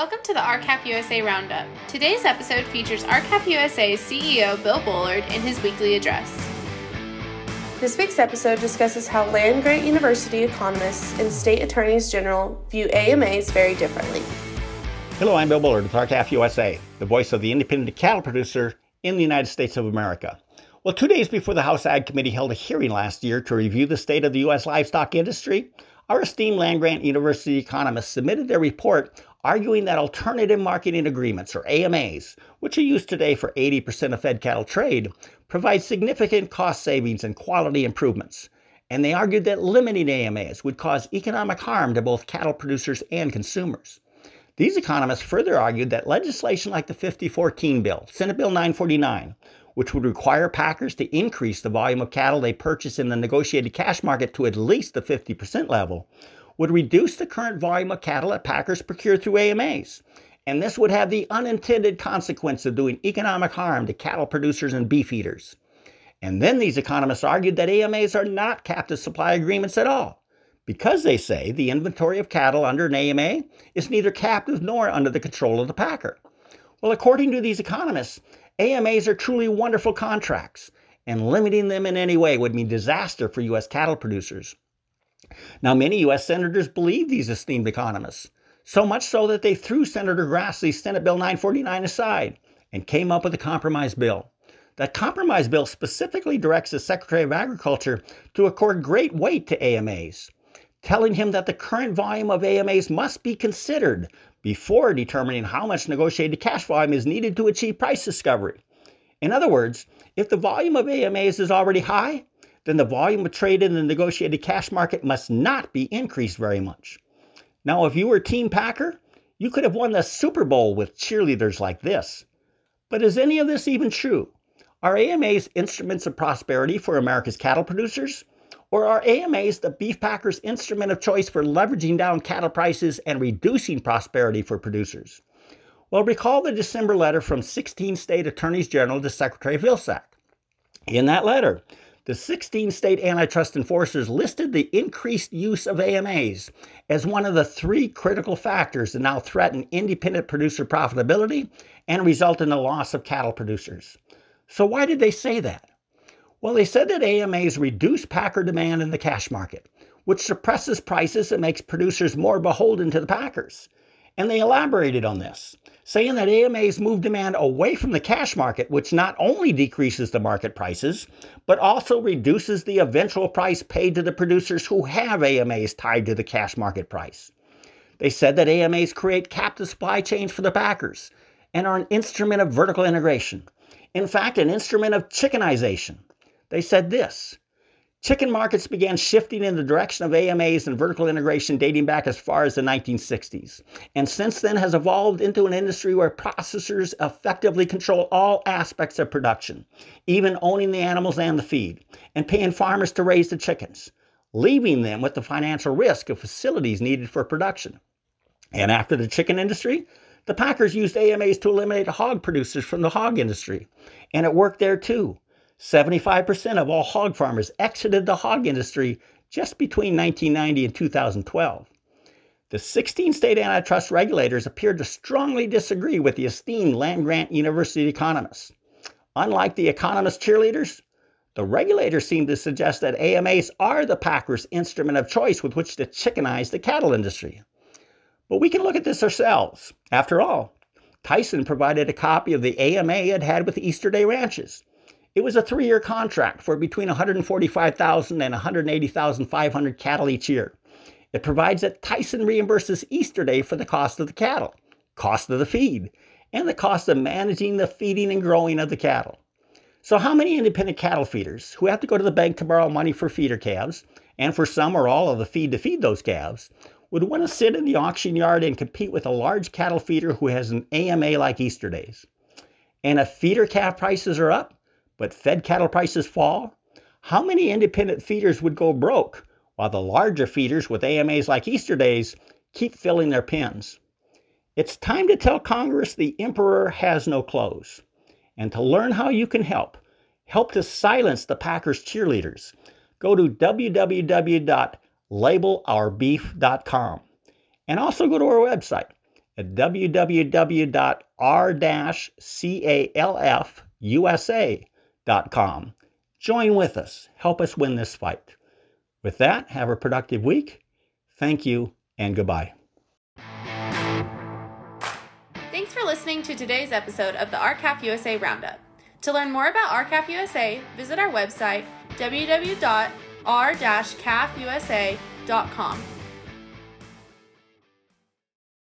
welcome to the R-CALF USA Roundup. Today's episode features R-CALF USA's CEO Bill Bullard in his weekly address. This week's episode discusses how land grant university economists and state attorneys general view AMAs very differently. Hello, I'm Bill Bullard with R-CALF USA, the voice of the independent cattle producer in the United States of America. Well, two days before the House Ag Committee held a hearing last year to review the state of the U.S. livestock industry, our esteemed land grant university economists submitted their report arguing that alternative marketing agreements, or AMAs, which are used today for 80% of fed cattle trade, provide significant cost savings and quality improvements. And they argued that limiting AMAs would cause economic harm to both cattle producers and consumers. These economists further argued that legislation like the 5014 bill, Senate Bill 949, which would require packers to increase the volume of cattle they purchase in the negotiated cash market to at least the 50% level, would reduce the current volume of cattle that packers procure through AMAs. And this would have the unintended consequence of doing economic harm to cattle producers and beef eaters. And then these economists argued that AMAs are not captive supply agreements at all, because they say the inventory of cattle under an AMA is neither captive nor under the control of the packer. Well, according to these economists, AMAs are truly wonderful contracts, and limiting them in any way would mean disaster for U.S. cattle producers. Now, many U.S. senators believe these esteemed economists, so much so that they threw Senator Grassley's Senate Bill 949 aside and came up with a compromise bill. That compromise bill specifically directs the Secretary of Agriculture to accord great weight to AMAs, telling him that the current volume of AMAs must be considered before determining how much negotiated cash volume is needed to achieve price discovery. In other words, if the volume of AMAs is already high, then the volume of trade in the negotiated cash market must not be increased very much. Now, if you were Team Packer, you could have won the Super Bowl with cheerleaders like this. But is any of this even true? Are AMAs instruments of prosperity for America's cattle producers? Or are AMAs the beef packers' instrument of choice for leveraging down cattle prices and reducing prosperity for producers? Well, recall the December letter from 16 state attorneys general to Secretary Vilsack. In that letter, the 16 state antitrust enforcers listed the increased use of AMAs as one of the three critical factors that now threaten independent producer profitability and result in the loss of cattle producers. So, why did they say that? Well, they said that AMAs reduce packer demand in the cash market, which suppresses prices and makes producers more beholden to the packers. And they elaborated on this, saying that AMAs move demand away from the cash market, which not only decreases the market prices, but also reduces the eventual price paid to the producers who have AMAs tied to the cash market price. They said that AMAs create captive supply chains for the packers and are an instrument of vertical integration. In fact, an instrument of chickenization. They said this Chicken markets began shifting in the direction of AMAs and vertical integration dating back as far as the 1960s, and since then has evolved into an industry where processors effectively control all aspects of production, even owning the animals and the feed, and paying farmers to raise the chickens, leaving them with the financial risk of facilities needed for production. And after the chicken industry, the packers used AMAs to eliminate hog producers from the hog industry, and it worked there too 75% of all hog farmers exited the hog industry just between 1990 and 2012. The 16 state antitrust regulators appeared to strongly disagree with the esteemed land grant university economists. Unlike the economist cheerleaders, the regulators seem to suggest that AMAs are the packers' instrument of choice with which to chickenize the cattle industry. But we can look at this ourselves. After all, Tyson provided a copy of the AMA it had with Easterday Ranches. It was a three year contract for between 145,000 and 180,500 cattle each year. It provides that Tyson reimburses Easterday for the cost of the cattle, cost of the feed, and the cost of managing the feeding and growing of the cattle. So, how many independent cattle feeders who have to go to the bank to borrow money for feeder calves, and for some or all of the feed to feed those calves, would want to sit in the auction yard and compete with a large cattle feeder who has an AMA like Easterdays? And if feeder calf prices are up, but fed cattle prices fall, how many independent feeders would go broke while the larger feeders with AMAs like Easterdays keep filling their pens? It's time to tell Congress the emperor has no clothes. And to learn how you can help, help to silence the Packers cheerleaders, go to www.labelOurBeef.com and also go to our website at www.r-calfusa.com. Join with us. Help us win this fight. With that, have a productive week. Thank you and goodbye. Thanks for listening to today's episode of the R-CALF USA Roundup. To learn more about R-CALF USA, visit our website www.r-calfusa.com